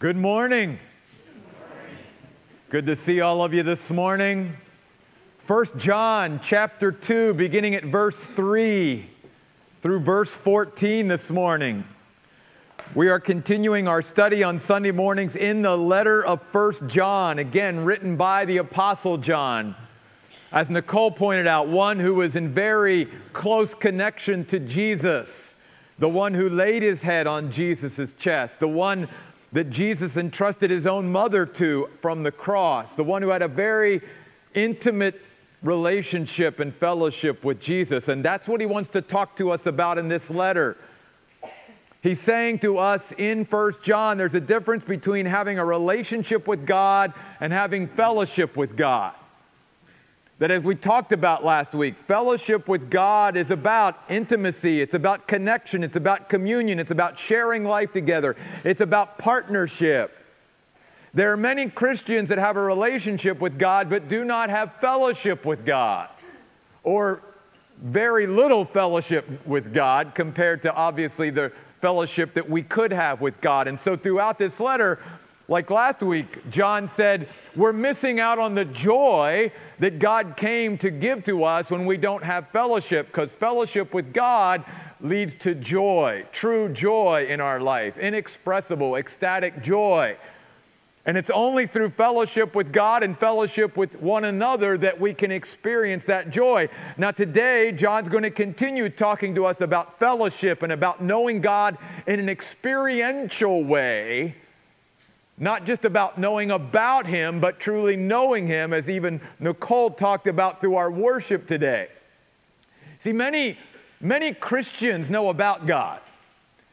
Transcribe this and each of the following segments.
Good morning. Good to see all of you this morning. First John chapter 2 beginning at verse 3 through verse 14 this morning. We are continuing our study on Sunday mornings in the letter of First John, again written by the apostle John. As Nicole pointed out, one who was in very close connection to Jesus, the one who laid his head on Jesus' chest, the one that Jesus entrusted his own mother to from the cross, the one who had a very intimate relationship and fellowship with Jesus. And that's what he wants to talk to us about in this letter. He's saying to us in First John there's a difference between having a relationship with God and having fellowship with God. That, as we talked about last week, fellowship with God is about intimacy, it's about connection, it's about communion, it's about sharing life together, it's about partnership. There are many Christians that have a relationship with God but do not have fellowship with God, or very little fellowship with God compared to obviously the fellowship that we could have with God. And so, throughout this letter, like last week, John said, we're missing out on the joy that God came to give to us when we don't have fellowship, because fellowship with God leads to joy, true joy in our life, inexpressible, ecstatic joy. And it's only through fellowship with God and fellowship with one another that we can experience that joy. Now, today, John's going to continue talking to us about fellowship and about knowing God in an experiential way not just about knowing about Him, but truly knowing Him, as even Nicole talked about through our worship today. See, many, many Christians know about God.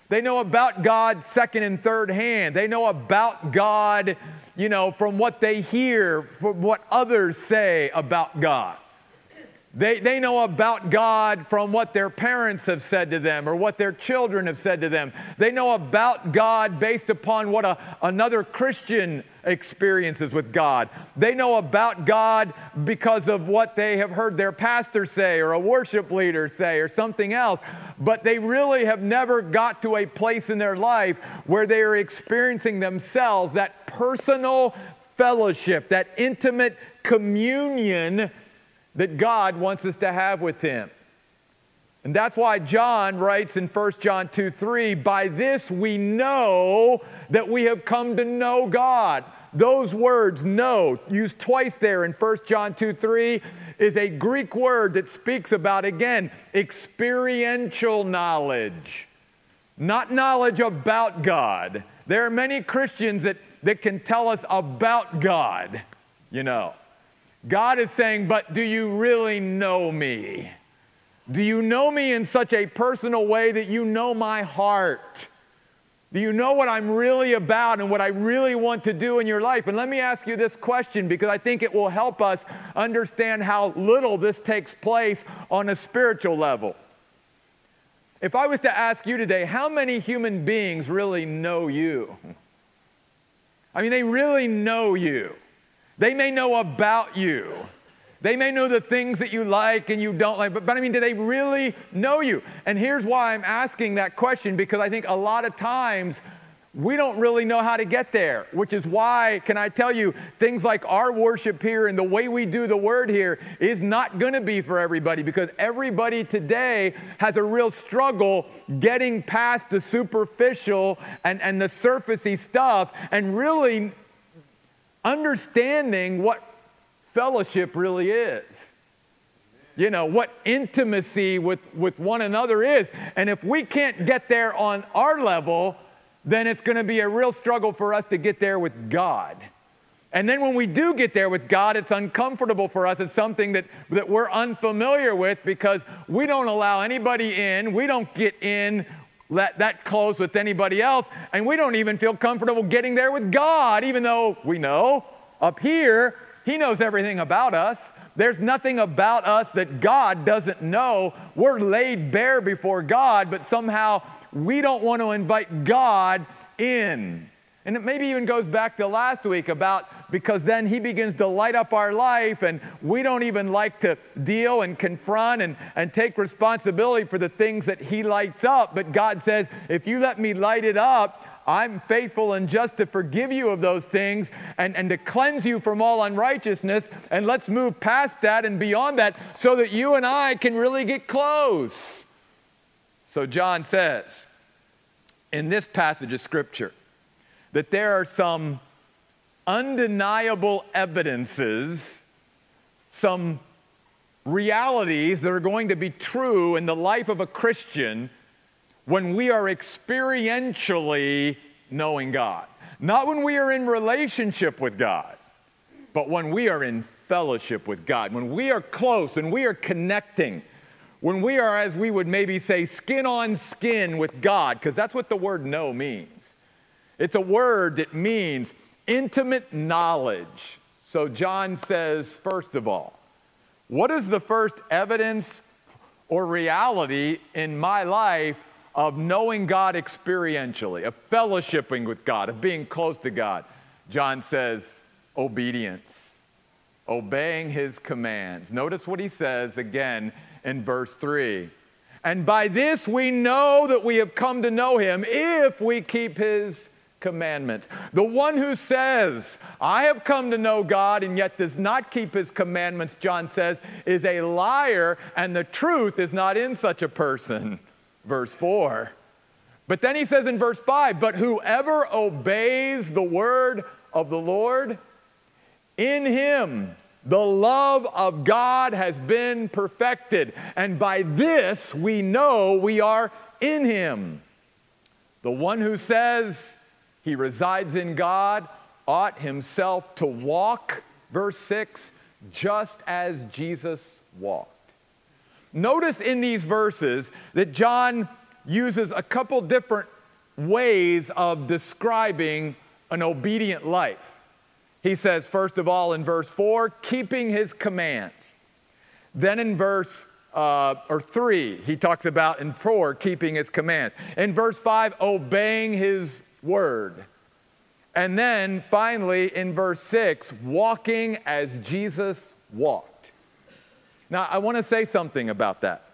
They know about God second and third hand. They know about God, you know, from what they hear, from what others say about God. They, they know about God from what their parents have said to them or what their children have said to them. They know about God based upon what a, another Christian experiences with God. They know about God because of what they have heard their pastor say or a worship leader say or something else. But they really have never got to a place in their life where they are experiencing themselves that personal fellowship, that intimate communion that God wants us to have with Him. And that's why John writes in 1 John 2 3, by this we know that we have come to know God. Those words, know, used twice there in 1 John 2 3, is a Greek word that speaks about, again, experiential knowledge, not knowledge about God. There are many Christians that, that can tell us about God, you know. God is saying, But do you really know me? Do you know me in such a personal way that you know my heart? Do you know what I'm really about and what I really want to do in your life? And let me ask you this question because I think it will help us understand how little this takes place on a spiritual level. If I was to ask you today, how many human beings really know you? I mean, they really know you. They may know about you. They may know the things that you like and you don't like, but, but I mean, do they really know you? And here's why I'm asking that question because I think a lot of times we don't really know how to get there, which is why, can I tell you, things like our worship here and the way we do the word here is not going to be for everybody because everybody today has a real struggle getting past the superficial and, and the surfacey stuff and really understanding what fellowship really is. You know, what intimacy with, with one another is. And if we can't get there on our level, then it's going to be a real struggle for us to get there with God. And then when we do get there with God, it's uncomfortable for us. It's something that, that we're unfamiliar with because we don't allow anybody in. We don't get in let that close with anybody else, and we don't even feel comfortable getting there with God, even though we know up here, He knows everything about us. There's nothing about us that God doesn't know. We're laid bare before God, but somehow we don't want to invite God in. And it maybe even goes back to last week about because then he begins to light up our life and we don't even like to deal and confront and, and take responsibility for the things that he lights up. But God says, if you let me light it up, I'm faithful and just to forgive you of those things and, and to cleanse you from all unrighteousness. And let's move past that and beyond that so that you and I can really get close. So John says in this passage of Scripture that there are some undeniable evidences, some realities that are going to be true in the life of a Christian when we are experientially knowing God. Not when we are in relationship with God, but when we are in fellowship with God, when we are close and we are connecting, when we are, as we would maybe say, skin on skin with God, because that's what the word know means. It's a word that means intimate knowledge. So John says, first of all, what is the first evidence or reality in my life of knowing God experientially, of fellowshipping with God, of being close to God. John says, obedience, obeying his commands. Notice what he says again in verse 3. And by this we know that we have come to know him if we keep his commandments. The one who says, I have come to know God and yet does not keep his commandments, John says, is a liar, and the truth is not in such a person verse 4. But then he says in verse 5 But whoever obeys the word of the Lord, in him the love of God has been perfected. And by this we know we are in him. The one who says he resides in God ought himself to walk, verse 6, just as Jesus walked. Notice in these verses that John uses a couple different ways of describing an obedient life. He says, first of all, in verse 4, keeping his commands. Then in verse uh, or 3, he talks about in 4, keeping his commands. In verse 5, obeying his word. And then finally in verse 6, walking as Jesus walked. Now, I want to say something about that.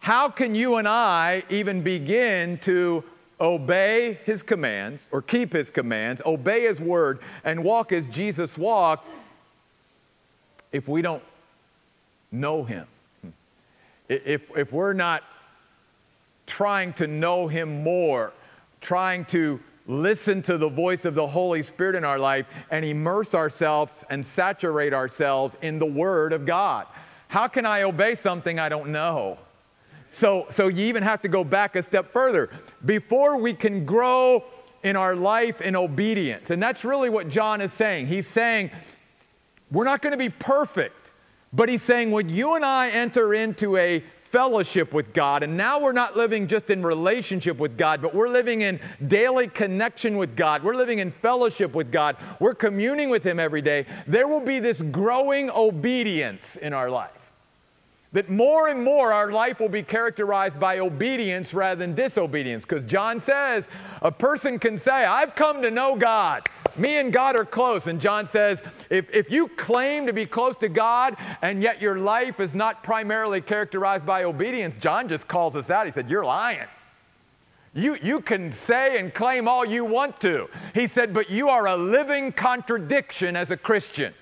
How can you and I even begin to obey his commands or keep his commands, obey his word, and walk as Jesus walked if we don't know him? Hmm. If, if we're not trying to know him more, trying to listen to the voice of the Holy Spirit in our life and immerse ourselves and saturate ourselves in the Word of God. How can I obey something I don't know? So, so you even have to go back a step further. Before we can grow in our life in obedience, and that's really what John is saying. He's saying, we're not going to be perfect, but he's saying, when you and I enter into a fellowship with God. And now we're not living just in relationship with God, but we're living in daily connection with God. We're living in fellowship with God. We're communing with Him every day. There will be this growing obedience in our life. That more and more our life will be characterized by obedience rather than disobedience. Because John says a person can say, I've come to know God. Me and God are close. And John says, if, if you claim to be close to God and yet your life is not primarily characterized by obedience, John just calls us out. He said, You're lying. You, you can say and claim all you want to. He said, but you are a living contradiction as a Christian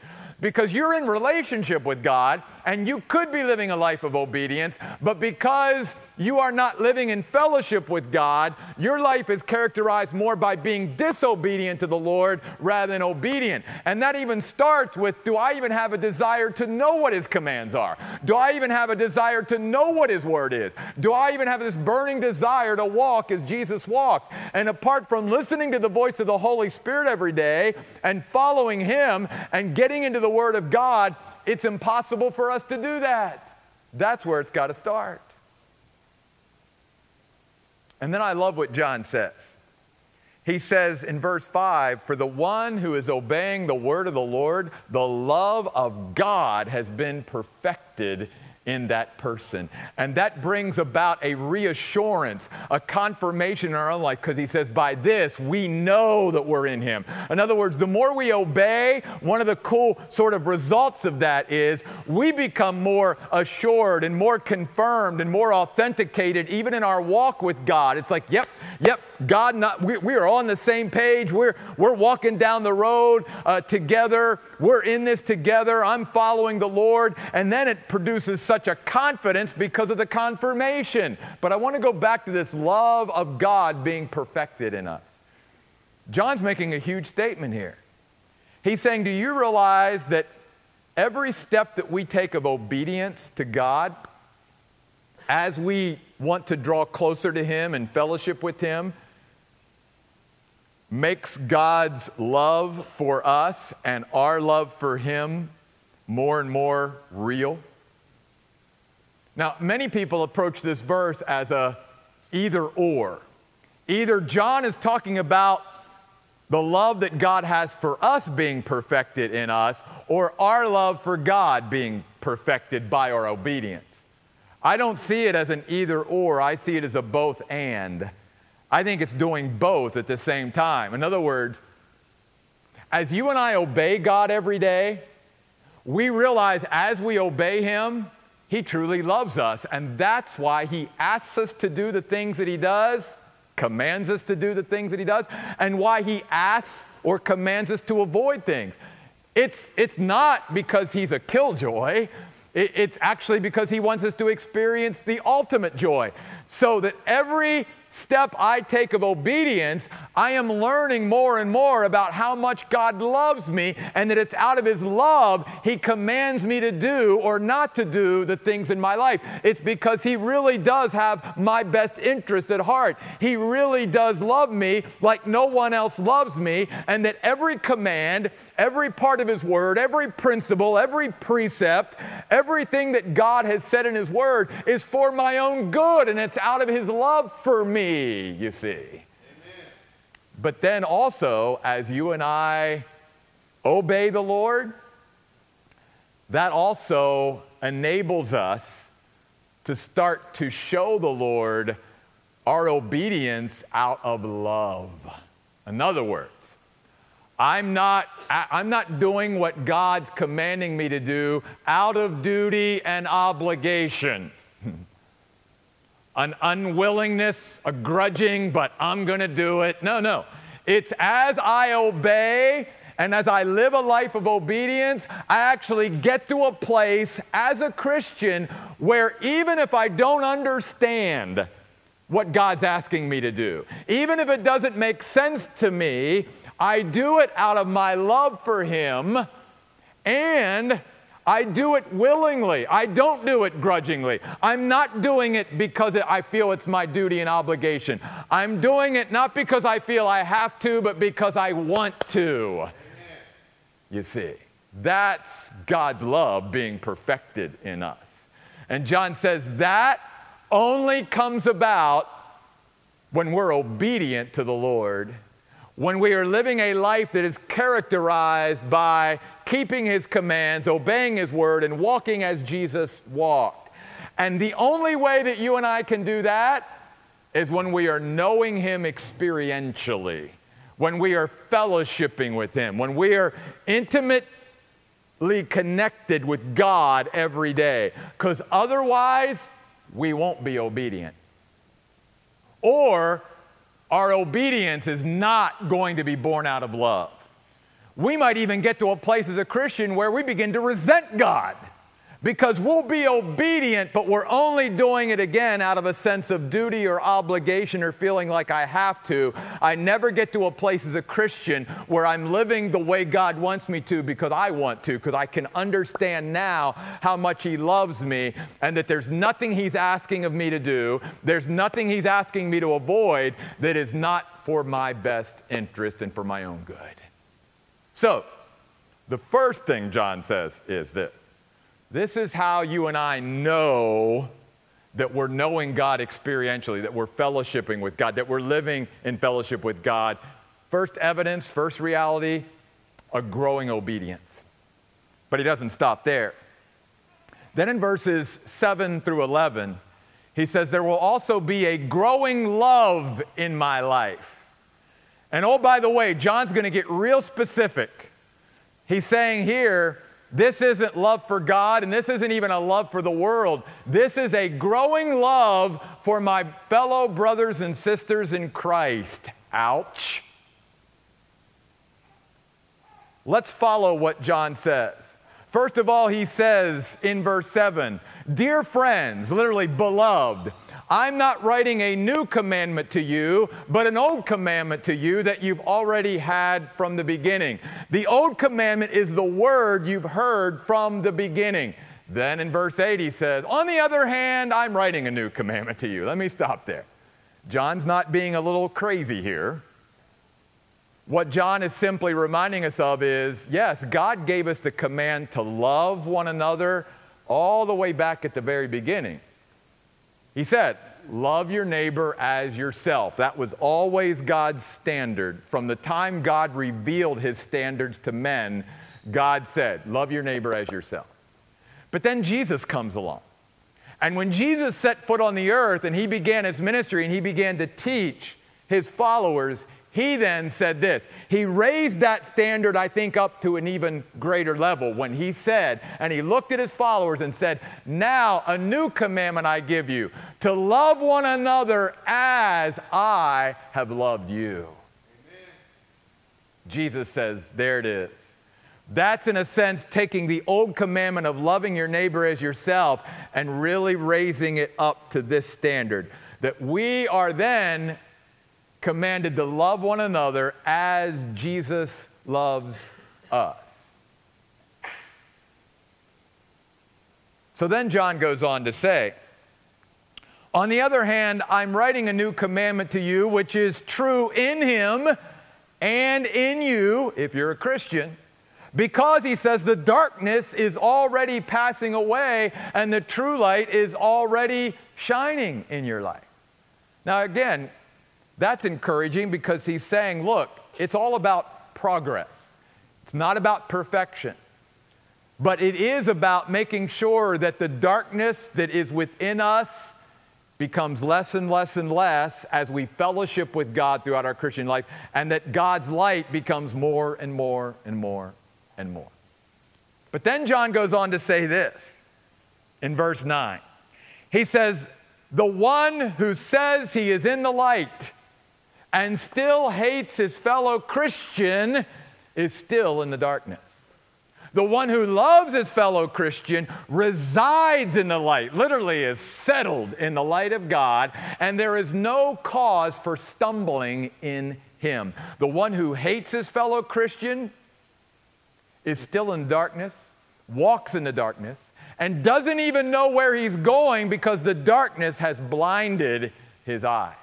because you're in relationship with God and you could be living a life of obedience, but because you are not living in fellowship with God, your life is characterized more by being disobedient to the Lord rather than obedient. And that even starts with do I even have a desire to know what His commands are? Do I even have a desire to know what His word is? Do I even have this burning desire to walk as Jesus walked? And apart from listening to the voice of the Holy Spirit every day and following Him and getting into the Word of God, it's impossible for us to do that. That's where it's got to start. And then I love what John says. He says in verse 5 For the one who is obeying the word of the Lord, the love of God has been perfected in that person. And that brings about a reassurance, a confirmation in our own life, because he says, by this we know that we're in him. In other words, the more we obey, one of the cool sort of results of that is we become more assured and more confirmed and more authenticated, even in our walk with God. It's like, yep, yep, God, not, we, we are on the same page. We're, we're walking down the road uh, together. We're in this together. I'm following the Lord. And then it produces such a confidence because of the confirmation. But I want to go back to this love of God being perfected in us. John's making a huge statement here. He's saying, Do you realize that every step that we take of obedience to God, as we want to draw closer to Him and fellowship with Him, makes God's love for us and our love for Him more and more real? Now, many people approach this verse as a either or. Either John is talking about the love that God has for us being perfected in us, or our love for God being perfected by our obedience. I don't see it as an either or, I see it as a both and. I think it's doing both at the same time. In other words, as you and I obey God every day, we realize as we obey Him, He truly loves us. And that's why He asks us to do the things that He does commands us to do the things that he does and why he asks or commands us to avoid things. It's, it's not because he's a killjoy. It, it's actually because he wants us to experience the ultimate joy. So that every step I take of obedience, I am learning more and more about how much God loves me and that it's out of His love He commands me to do or not to do the things in my life. It's because He really does have my best interest at heart. He really does love me like no one else loves me, and that every command, every part of His Word, every principle, every precept, everything that God has said in His Word is for my own good and it's out of His love for me you see. But then also, as you and I obey the Lord, that also enables us to start to show the Lord our obedience out of love. In other words, I'm not, I'm not doing what God's commanding me to do out of duty and obligation an unwillingness, a grudging, but I'm going to do it. No, no. It's as I obey and as I live a life of obedience, I actually get to a place as a Christian where even if I don't understand what God's asking me to do, even if it doesn't make sense to me, I do it out of my love for Him and I do it willingly. I don't do it grudgingly. I'm not doing it because I feel it's my duty and obligation. I'm doing it not because I feel I have to, but because I want to. You see, that's God's love being perfected in us. And John says that only comes about when we're obedient to the Lord, when we are living a life that is characterized by keeping his commands, obeying his word, and walking as Jesus walked. And the only way that you and I can do that is when we are knowing him experientially, when we are fellowshipping with him, when we are intimately connected with God every day. Because otherwise, we won't be obedient. Or our obedience is not going to be born out of love. We might even get to a place as a Christian where we begin to resent God because we'll be obedient, but we're only doing it again out of a sense of duty or obligation or feeling like I have to. I never get to a place as a Christian where I'm living the way God wants me to because I want to, because I can understand now how much He loves me and that there's nothing He's asking of me to do, there's nothing He's asking me to avoid that is not for my best interest and for my own good. So, the first thing John says is this this is how you and I know that we're knowing God experientially, that we're fellowshipping with God, that we're living in fellowship with God. First evidence, first reality, a growing obedience. But he doesn't stop there. Then in verses 7 through 11, he says, There will also be a growing love in my life. And oh, by the way, John's going to get real specific. He's saying here This isn't love for God, and this isn't even a love for the world. This is a growing love for my fellow brothers and sisters in Christ. Ouch. Let's follow what John says. First of all, he says in verse 7 Dear friends, literally beloved, I'm not writing a new commandment to you, but an old commandment to you that you've already had from the beginning. The old commandment is the word you've heard from the beginning. Then in verse 8, he says, On the other hand, I'm writing a new commandment to you. Let me stop there. John's not being a little crazy here. What John is simply reminding us of is yes, God gave us the command to love one another all the way back at the very beginning. He said, Love your neighbor as yourself. That was always God's standard. From the time God revealed his standards to men, God said, Love your neighbor as yourself. But then Jesus comes along. And when Jesus set foot on the earth and he began his ministry and he began to teach his followers, he then said this. He raised that standard, I think, up to an even greater level when he said, and he looked at his followers and said, Now a new commandment I give you to love one another as I have loved you. Amen. Jesus says, There it is. That's, in a sense, taking the old commandment of loving your neighbor as yourself and really raising it up to this standard. That we are then commanded to love one another as Jesus loves us. So then John goes on to say, On the other hand, I'm writing a new commandment to you, which is true in him and in you, if you're a Christian, because he says the darkness is already passing away and the true light is already shining in your life. Now, again, that's encouraging because he's saying, look, it's all about progress. It's not about perfection. But it is about making sure that the darkness that is within us becomes less and less and less as we fellowship with God throughout our Christian life, and that God's light becomes more and more and more and more. But then John goes on to say this in verse 9. He says, The one who says he is in the light and still hates his fellow Christian is still in the darkness. The one who loves his fellow Christian resides in the light, literally is settled in the light of God, and there is no cause for stumbling in him. The one who hates his fellow Christian is still in darkness, walks in the darkness, and doesn't even know where he's going because the darkness has blinded his eyes.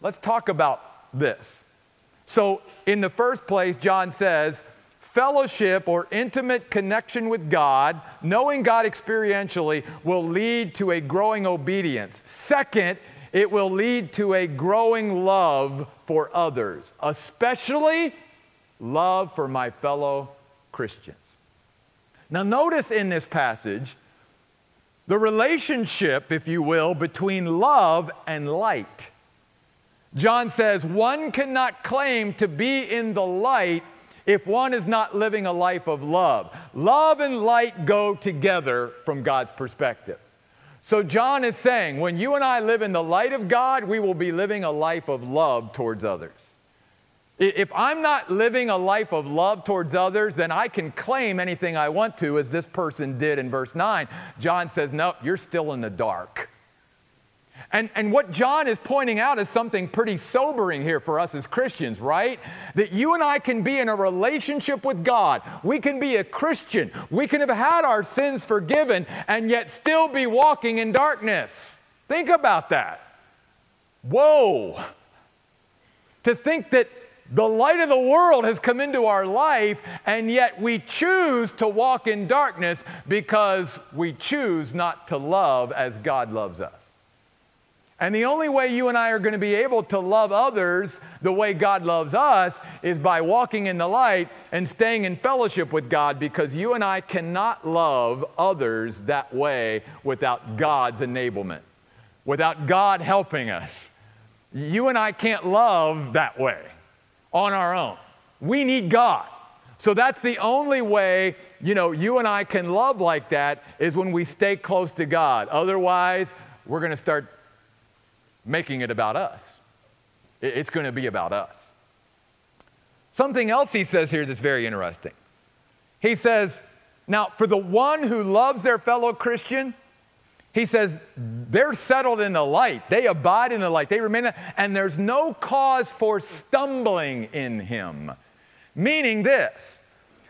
Let's talk about this. So, in the first place, John says, fellowship or intimate connection with God, knowing God experientially, will lead to a growing obedience. Second, it will lead to a growing love for others, especially love for my fellow Christians. Now, notice in this passage the relationship, if you will, between love and light. John says, one cannot claim to be in the light if one is not living a life of love. Love and light go together from God's perspective. So, John is saying, when you and I live in the light of God, we will be living a life of love towards others. If I'm not living a life of love towards others, then I can claim anything I want to, as this person did in verse 9. John says, No, you're still in the dark. And, and what John is pointing out is something pretty sobering here for us as Christians, right? That you and I can be in a relationship with God. We can be a Christian. We can have had our sins forgiven and yet still be walking in darkness. Think about that. Whoa. To think that the light of the world has come into our life, and yet we choose to walk in darkness because we choose not to love as God loves us. And the only way you and I are going to be able to love others the way God loves us is by walking in the light and staying in fellowship with God because you and I cannot love others that way without God's enablement, without God helping us. You and I can't love that way on our own. We need God. So that's the only way, you know, you and I can love like that is when we stay close to God. Otherwise, we're going to start making it about us. It's going to be about us. Something else he says here that's very interesting. He says, now, for the one who loves their fellow Christian, he says they're settled in the light. They abide in the light. They remain, and there's no cause for stumbling in him. Meaning this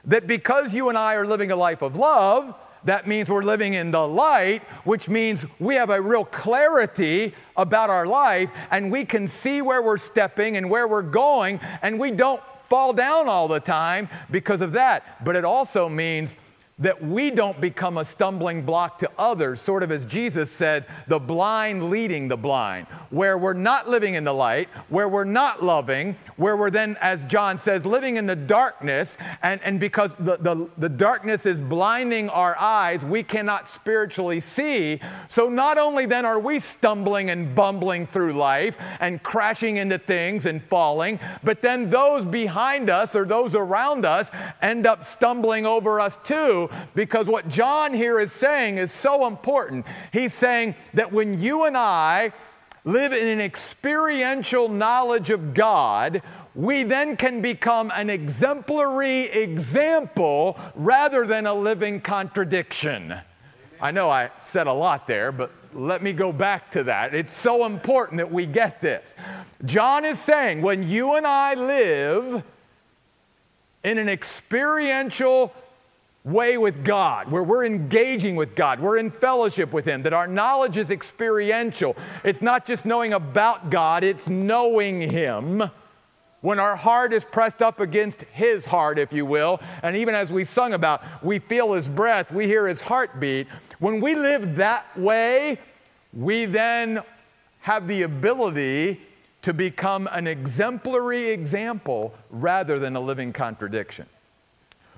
that because you and I are living a life of love, that means we're living in the light, which means we have a real clarity about our life and we can see where we're stepping and where we're going, and we don't fall down all the time because of that. But it also means that we don't become a stumbling block to others, sort of as Jesus said, the blind leading the blind, where we're not living in the light, where we're not loving, where we're then, as John says, living in the darkness, and, and because the, the, the darkness is blinding our eyes, we cannot spiritually see. So not only then are we stumbling and bumbling through life and crashing into things and falling, but then those behind us or those around us end up stumbling over us too because what John here is saying is so important. He's saying that when you and I live in an experiential knowledge of God, we then can become an exemplary example rather than a living contradiction. I know I said a lot there, but let me go back to that. It's so important that we get this. John is saying when you and I live in an experiential way with God, where we're engaging with God, we're in fellowship with Him, that our knowledge is experiential. It's not just knowing about God, it's knowing Him. When our heart is pressed up against His heart, if you will, and even as we sung about, we feel His breath, we hear His heartbeat. When we live that way, we then have the ability to become an exemplary example rather than a living contradiction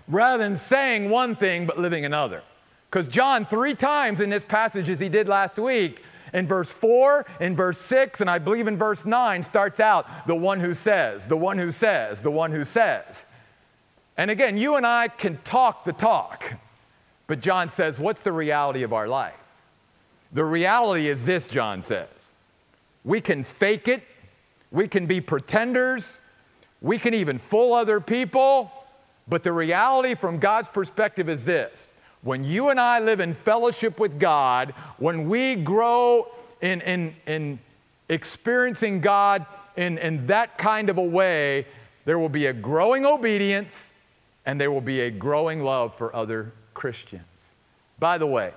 rather than saying one thing but living another. Because John, three times in this passage, as he did last week, in verse 4, in verse 6, and I believe in verse 9, starts out the one who says, the one who says, the one who says. And again, you and I can talk the talk, but John says, what's the reality of our life? The reality is this, John says. We can fake it, we can be pretenders, we can even fool other people, but the reality from God's perspective is this when you and I live in fellowship with God, when we grow in, in, in experiencing God in, in that kind of a way, there will be a growing obedience and there will be a growing love for other Christians. By the way,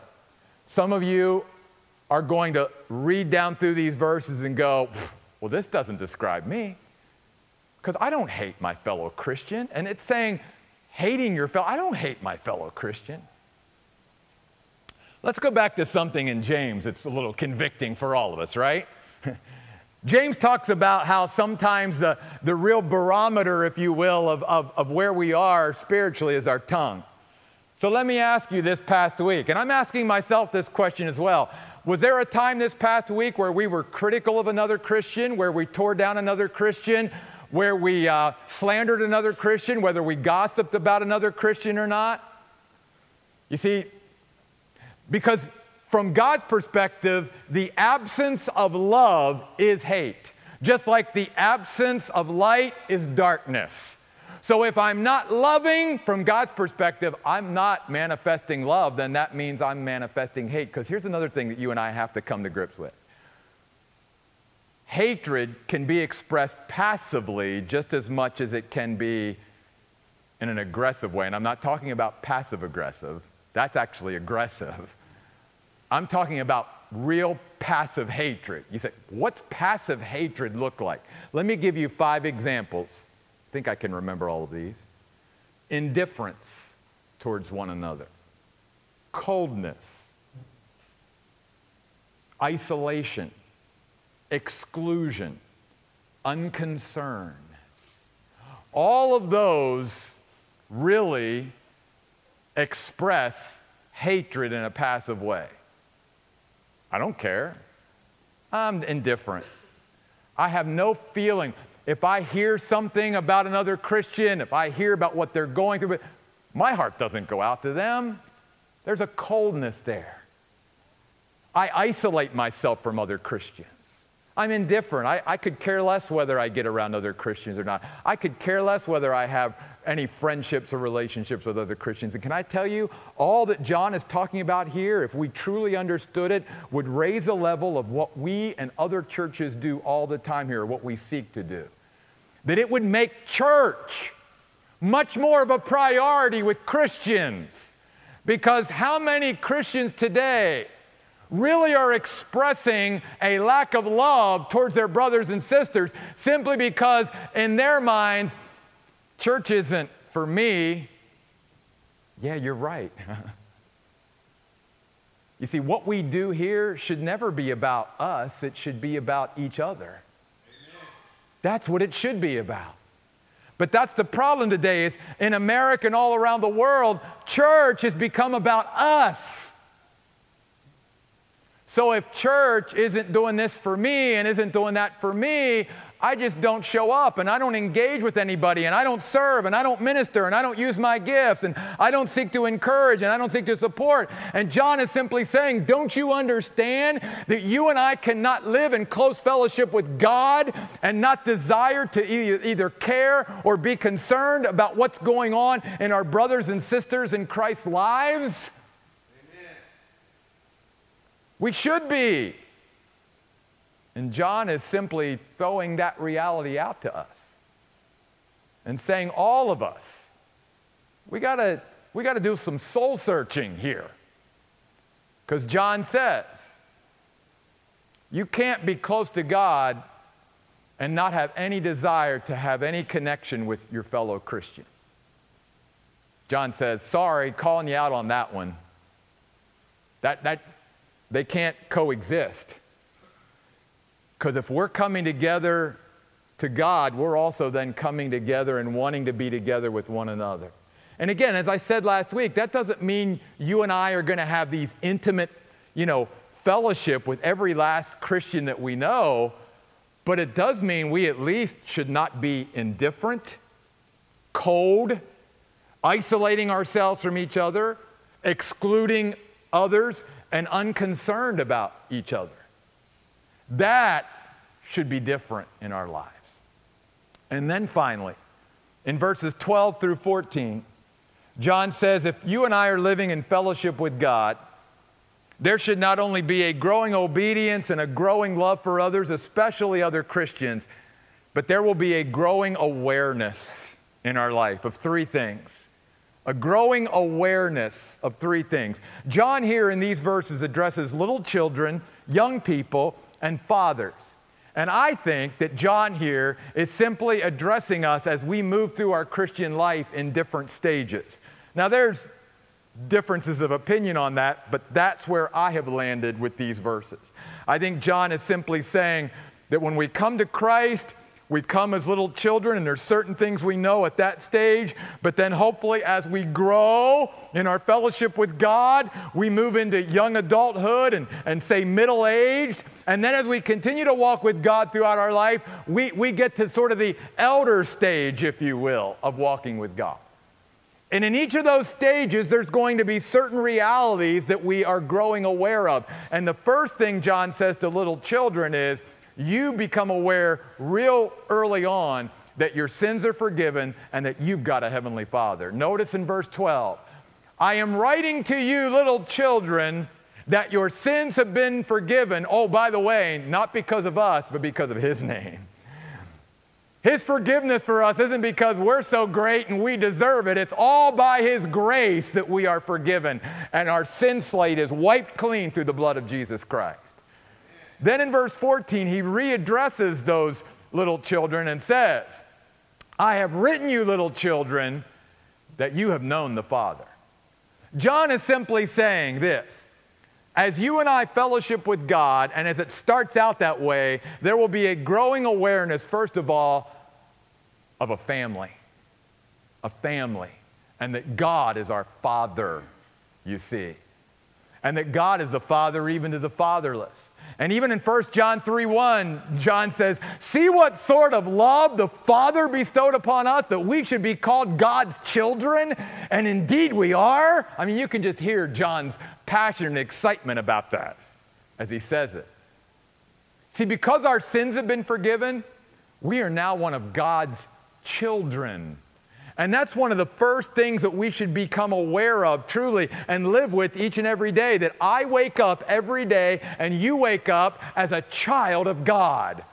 some of you are going to read down through these verses and go, well, this doesn't describe me because I don't hate my fellow Christian. And it's saying, hating your fellow. I don't hate my fellow Christian. Let's go back to something in James. It's a little convicting for all of us, right? James talks about how sometimes the, the real barometer, if you will, of, of, of where we are spiritually is our tongue. So let me ask you this past week, and I'm asking myself this question as well. Was there a time this past week where we were critical of another Christian, where we tore down another Christian, where we uh, slandered another Christian, whether we gossiped about another Christian or not. You see, because from God's perspective, the absence of love is hate, just like the absence of light is darkness. So if I'm not loving from God's perspective, I'm not manifesting love, then that means I'm manifesting hate. Because here's another thing that you and I have to come to grips with hatred can be expressed passively just as much as it can be in an aggressive way. And I'm not talking about passive aggressive, that's actually aggressive. I'm talking about real passive hatred. You say, what's passive hatred look like? Let me give you five examples. I think I can remember all of these. Indifference towards one another, coldness, isolation exclusion, unconcern. All of those really express hatred in a passive way. I don't care. I'm indifferent. I have no feeling. if I hear something about another Christian, if I hear about what they're going through, my heart doesn't go out to them. There's a coldness there. I isolate myself from other Christians. I'm indifferent. I, I, could care less whether I get around other Christians or not. I could care less whether I have any friendships or relationships with other Christians. And can I tell you, all that John is talking about here, if we truly understood it, would raise a level of what we and other churches do all the time here, what we seek to do. That it would make church much more of a priority with Christians. Because how many Christians today really are expressing a lack of love towards their brothers and sisters simply because, in their minds, church isn't for me. Yeah, you're right. you see, what we do here should never be about us, it should be about each other. That's what it should be about. But that's the problem today is in America and all around the world, church has become about us. So if church isn't doing this for me and isn't doing that for me, I just don't show up and I don't engage with anybody and I don't serve and I don't minister and I don't use my gifts and I don't seek to encourage and I don't seek to support. And John is simply saying, Don't you understand that you and I cannot live in close fellowship with God and not desire to either care or be concerned about what's going on in our brothers and sisters in Christ's lives? We should be. And John is simply throwing that reality out to us and saying, all of us, we gotta, we gotta do some soul searching here. Because John says, you can't be close to God and not have any desire to have any connection with your fellow Christians. John says, sorry, calling you out on that one. That, that, they can't coexist. Because if we're coming together to God, we're also then coming together and wanting to be together with one another. And again, as I said last week, that doesn't mean you and I are going to have these intimate, you know, fellowship with every last Christian that we know, but it does mean we at least should not be indifferent, cold, isolating ourselves from each other, excluding others, and unconcerned about each other. That should be different in our lives. And then finally, in verses 12 through 14, John says if you and I are living in fellowship with God, there should not only be a growing obedience and a growing love for others, especially other Christians, but there will be a growing awareness in our life of three things a growing awareness of three things. John, here in these verses, addresses little children, young people, and fathers. And I think that John here is simply addressing us as we move through our Christian life in different stages. Now, there's differences of opinion on that, but that's where I have landed with these verses. I think John is simply saying that when we come to Christ, we come as little children, and there's certain things we know at that stage, but then hopefully, as we grow in our fellowship with God, we move into young adulthood and, and say middle aged. And then, as we continue to walk with God throughout our life, we, we get to sort of the elder stage, if you will, of walking with God. And in each of those stages, there's going to be certain realities that we are growing aware of. And the first thing John says to little children is, you become aware real early on that your sins are forgiven and that you've got a heavenly Father. Notice in verse 12, I am writing to you, little children, that your sins have been forgiven. Oh, by the way, not because of us, but because of His name. His forgiveness for us isn't because we're so great and we deserve it. It's all by His grace that we are forgiven, and our sin slate is wiped clean through the blood of Jesus Christ. Then in verse 14, he readdresses those little children and says, I have written you, little children, that you have known the Father. John is simply saying this as you and I fellowship with God, and as it starts out that way, there will be a growing awareness, first of all, of a family. A family. And that God is our Father, you see. And that God is the Father even to the fatherless. And even in 1 John 3 1, John says, See what sort of love the Father bestowed upon us that we should be called God's children. And indeed we are. I mean, you can just hear John's passion and excitement about that as he says it. See, because our sins have been forgiven, we are now one of God's children. And that's one of the first things that we should become aware of truly and live with each and every day that I wake up every day and you wake up as a child of God,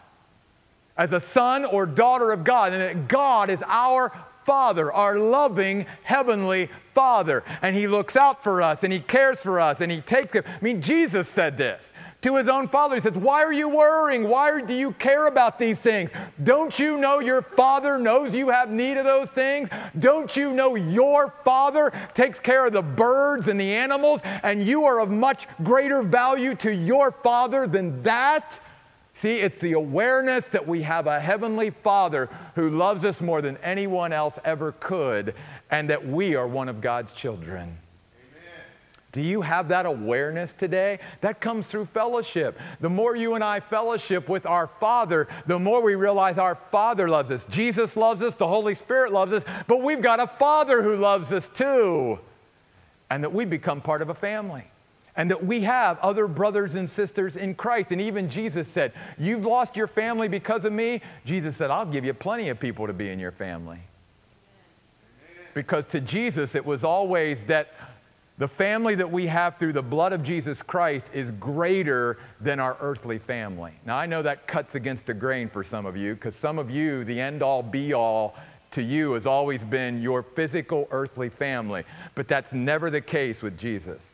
as a son or daughter of God, and that God is our Father, our loving heavenly Father. And He looks out for us and He cares for us and He takes it. I mean, Jesus said this to his own father. He says, Why are you worrying? Why do you care about these things? Don't you know your father knows you have need of those things? Don't you know your father takes care of the birds and the animals, and you are of much greater value to your father than that? See, it's the awareness that we have a heavenly father who loves us more than anyone else ever could, and that we are one of God's children. Do you have that awareness today? That comes through fellowship. The more you and I fellowship with our Father, the more we realize our Father loves us. Jesus loves us, the Holy Spirit loves us, but we've got a Father who loves us too. And that we become part of a family. And that we have other brothers and sisters in Christ. And even Jesus said, You've lost your family because of me. Jesus said, I'll give you plenty of people to be in your family. Because to Jesus, it was always that the family that we have through the blood of Jesus Christ is greater than our earthly family. Now, I know that cuts against the grain for some of you because some of you, the end all be all to you has always been your physical earthly family. But that's never the case with Jesus.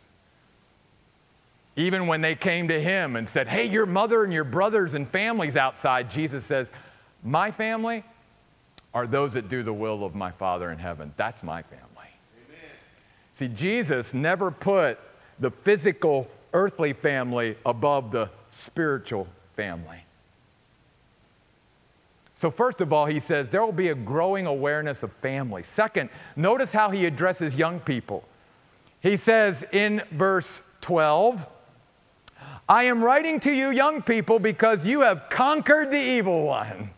Even when they came to him and said, Hey, your mother and your brothers and families outside, Jesus says, My family are those that do the will of my Father in heaven. That's my family. See, Jesus never put the physical, earthly family above the spiritual family. So, first of all, he says there will be a growing awareness of family. Second, notice how he addresses young people. He says in verse 12, I am writing to you, young people, because you have conquered the evil one.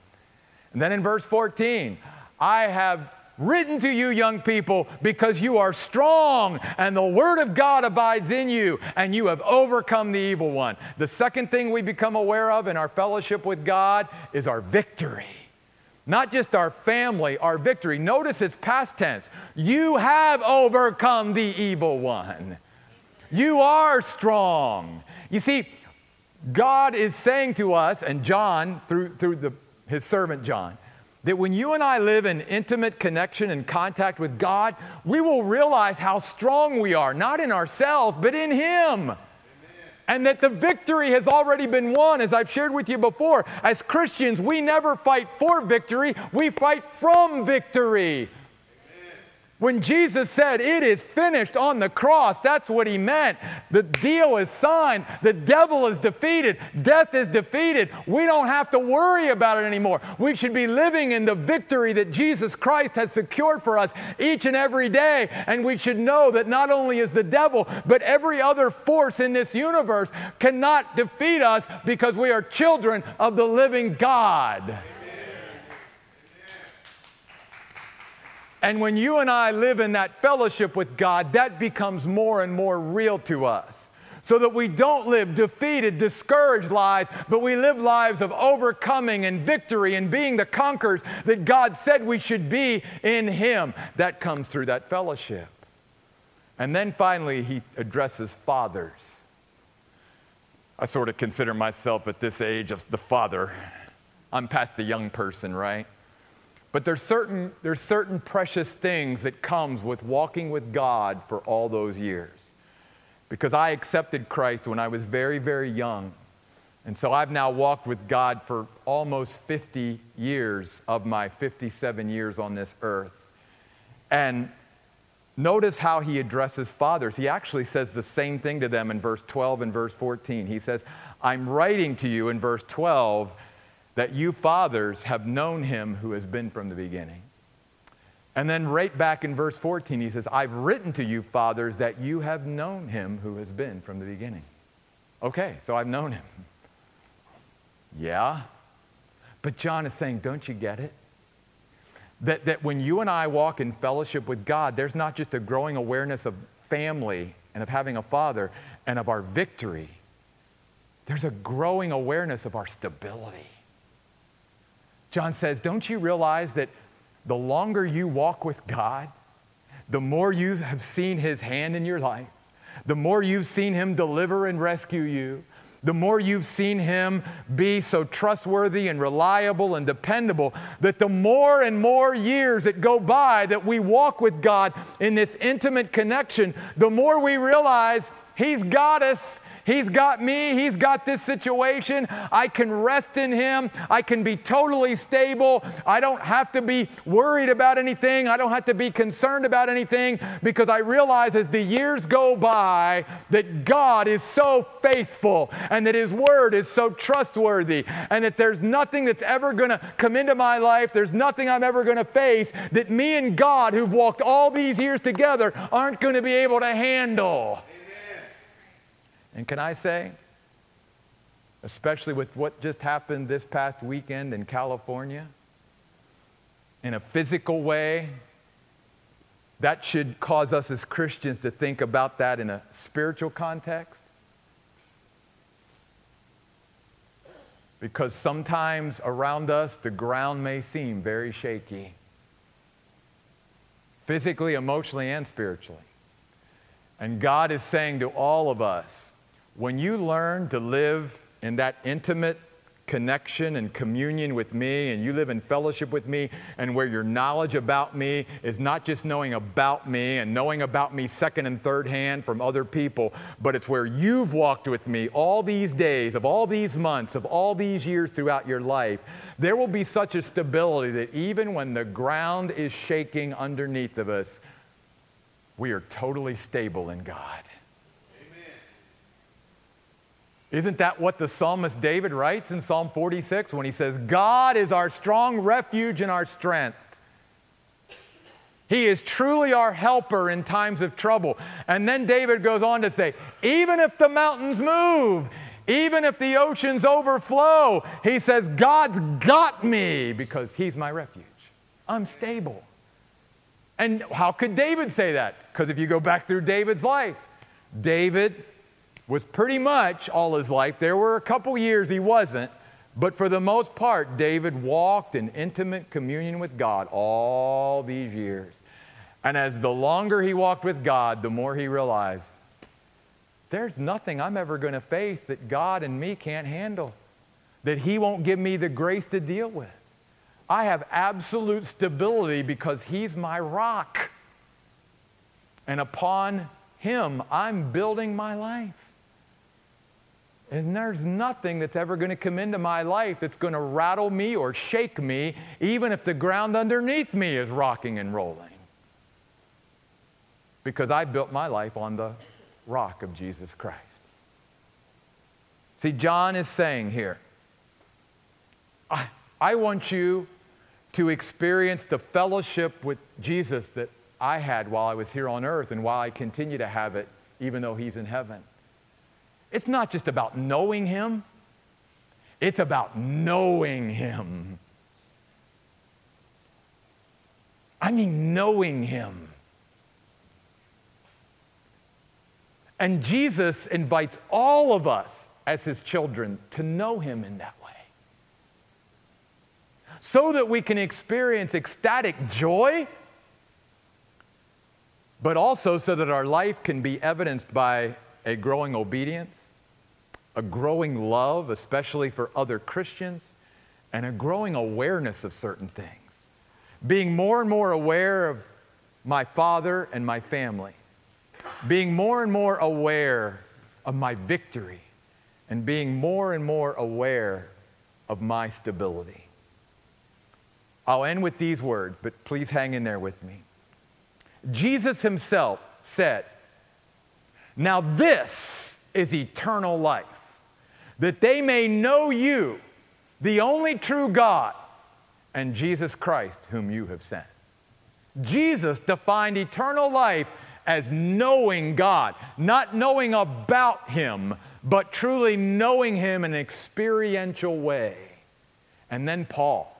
And then in verse 14, I have written to you, young people, because you are strong and the word of God abides in you and you have overcome the evil one. The second thing we become aware of in our fellowship with God is our victory. Not just our family, our victory. Notice it's past tense. You have overcome the evil one. You are strong. You see, God is saying to us, and John, through, through the, his servant John, that when you and I live in intimate connection and contact with God, we will realize how strong we are, not in ourselves, but in Him. Amen. And that the victory has already been won, as I've shared with you before. As Christians, we never fight for victory, we fight from victory. When Jesus said, It is finished on the cross, that's what he meant. The deal is signed. The devil is defeated. Death is defeated. We don't have to worry about it anymore. We should be living in the victory that Jesus Christ has secured for us each and every day. And we should know that not only is the devil, but every other force in this universe cannot defeat us because we are children of the living God. And when you and I live in that fellowship with God, that becomes more and more real to us. So that we don't live defeated, discouraged lives, but we live lives of overcoming and victory and being the conquerors that God said we should be in Him. That comes through that fellowship. And then finally, he addresses fathers. I sort of consider myself at this age of the father. I'm past the young person, right? But there's certain, there's certain precious things that comes with walking with God for all those years. Because I accepted Christ when I was very, very young. And so I've now walked with God for almost 50 years of my 57 years on this earth. And notice how he addresses fathers. He actually says the same thing to them in verse 12 and verse 14. He says, I'm writing to you in verse 12 that you fathers have known him who has been from the beginning. And then, right back in verse 14, he says, I've written to you, fathers, that you have known him who has been from the beginning. Okay, so I've known him. Yeah. But John is saying, don't you get it? That, that when you and I walk in fellowship with God, there's not just a growing awareness of family and of having a father and of our victory, there's a growing awareness of our stability. John says, Don't you realize that the longer you walk with God, the more you have seen his hand in your life, the more you've seen him deliver and rescue you, the more you've seen him be so trustworthy and reliable and dependable, that the more and more years that go by that we walk with God in this intimate connection, the more we realize he's got us He's got me. He's got this situation. I can rest in Him. I can be totally stable. I don't have to be worried about anything. I don't have to be concerned about anything because I realize as the years go by that God is so faithful and that His Word is so trustworthy and that there's nothing that's ever going to come into my life. There's nothing I'm ever going to face that me and God, who've walked all these years together, aren't going to be able to handle. And can I say, especially with what just happened this past weekend in California, in a physical way, that should cause us as Christians to think about that in a spiritual context. Because sometimes around us, the ground may seem very shaky, physically, emotionally, and spiritually. And God is saying to all of us, when you learn to live in that intimate connection and communion with me, and you live in fellowship with me, and where your knowledge about me is not just knowing about me and knowing about me second and third hand from other people, but it's where you've walked with me all these days, of all these months, of all these years throughout your life, there will be such a stability that even when the ground is shaking underneath of us, we are totally stable in God. Isn't that what the psalmist David writes in Psalm 46 when he says, God is our strong refuge and our strength? He is truly our helper in times of trouble. And then David goes on to say, even if the mountains move, even if the oceans overflow, he says, God's got me because he's my refuge. I'm stable. And how could David say that? Because if you go back through David's life, David was pretty much all his life. There were a couple years he wasn't, but for the most part, David walked in intimate communion with God all these years. And as the longer he walked with God, the more he realized there's nothing I'm ever going to face that God and me can't handle, that he won't give me the grace to deal with. I have absolute stability because he's my rock. And upon him, I'm building my life. And there's nothing that's ever going to come into my life that's going to rattle me or shake me, even if the ground underneath me is rocking and rolling. Because I built my life on the rock of Jesus Christ. See, John is saying here, I, I want you to experience the fellowship with Jesus that I had while I was here on earth and while I continue to have it, even though he's in heaven. It's not just about knowing Him, it's about knowing Him. I mean, knowing Him. And Jesus invites all of us as His children to know Him in that way. So that we can experience ecstatic joy, but also so that our life can be evidenced by a growing obedience, a growing love, especially for other Christians, and a growing awareness of certain things. Being more and more aware of my father and my family, being more and more aware of my victory, and being more and more aware of my stability. I'll end with these words, but please hang in there with me. Jesus himself said, now, this is eternal life, that they may know you, the only true God, and Jesus Christ, whom you have sent. Jesus defined eternal life as knowing God, not knowing about Him, but truly knowing Him in an experiential way. And then Paul.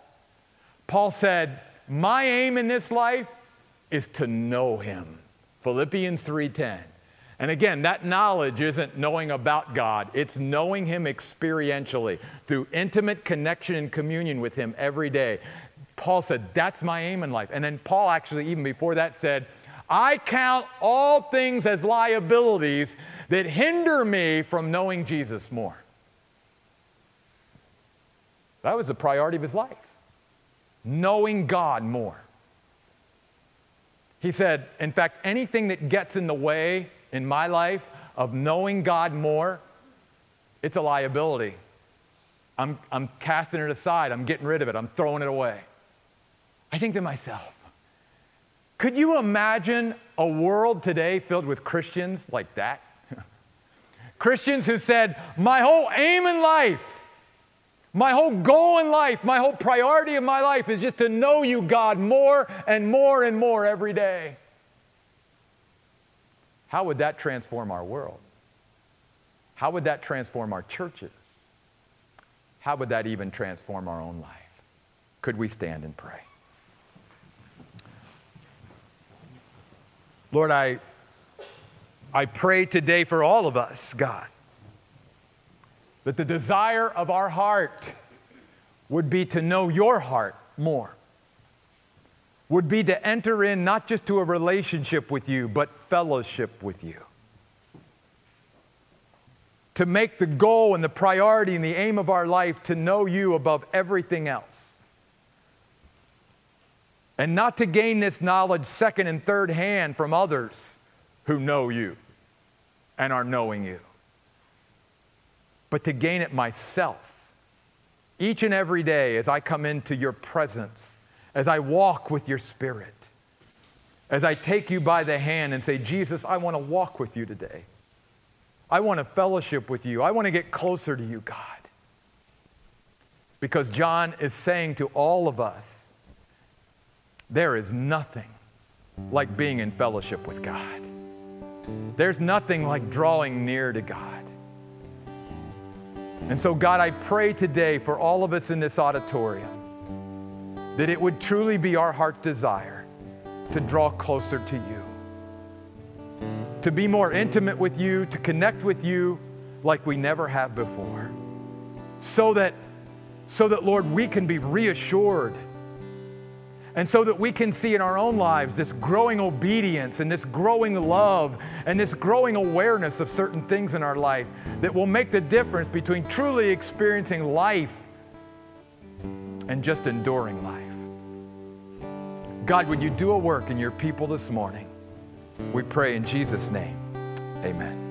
Paul said, My aim in this life is to know Him. Philippians 3:10. And again, that knowledge isn't knowing about God, it's knowing Him experientially through intimate connection and communion with Him every day. Paul said, That's my aim in life. And then Paul actually, even before that, said, I count all things as liabilities that hinder me from knowing Jesus more. That was the priority of his life, knowing God more. He said, in fact, anything that gets in the way in my life of knowing God more, it's a liability. I'm, I'm casting it aside. I'm getting rid of it. I'm throwing it away. I think to myself, could you imagine a world today filled with Christians like that? Christians who said, My whole aim in life, my whole goal in life, my whole priority of my life is just to know you, God, more and more and more every day. How would that transform our world? How would that transform our churches? How would that even transform our own life? Could we stand and pray? Lord, I, I pray today for all of us, God, that the desire of our heart would be to know your heart more, would be to enter in not just to a relationship with you, but fellowship with you. To make the goal and the priority and the aim of our life to know you above everything else and not to gain this knowledge second and third hand from others who know you and are knowing you, but to gain it myself each and every day as I come into your presence, as I walk with your spirit, as I take you by the hand and say, Jesus, I want to walk with you today. I want to fellowship with you. I want to get closer to you, God. Because John is saying to all of us, there is nothing like being in fellowship with God. There's nothing like drawing near to God. And so, God, I pray today for all of us in this auditorium that it would truly be our heart desire to draw closer to you, to be more intimate with you, to connect with you like we never have before, so that, so that Lord, we can be reassured. And so that we can see in our own lives this growing obedience and this growing love and this growing awareness of certain things in our life that will make the difference between truly experiencing life and just enduring life. God, would you do a work in your people this morning? We pray in Jesus' name. Amen.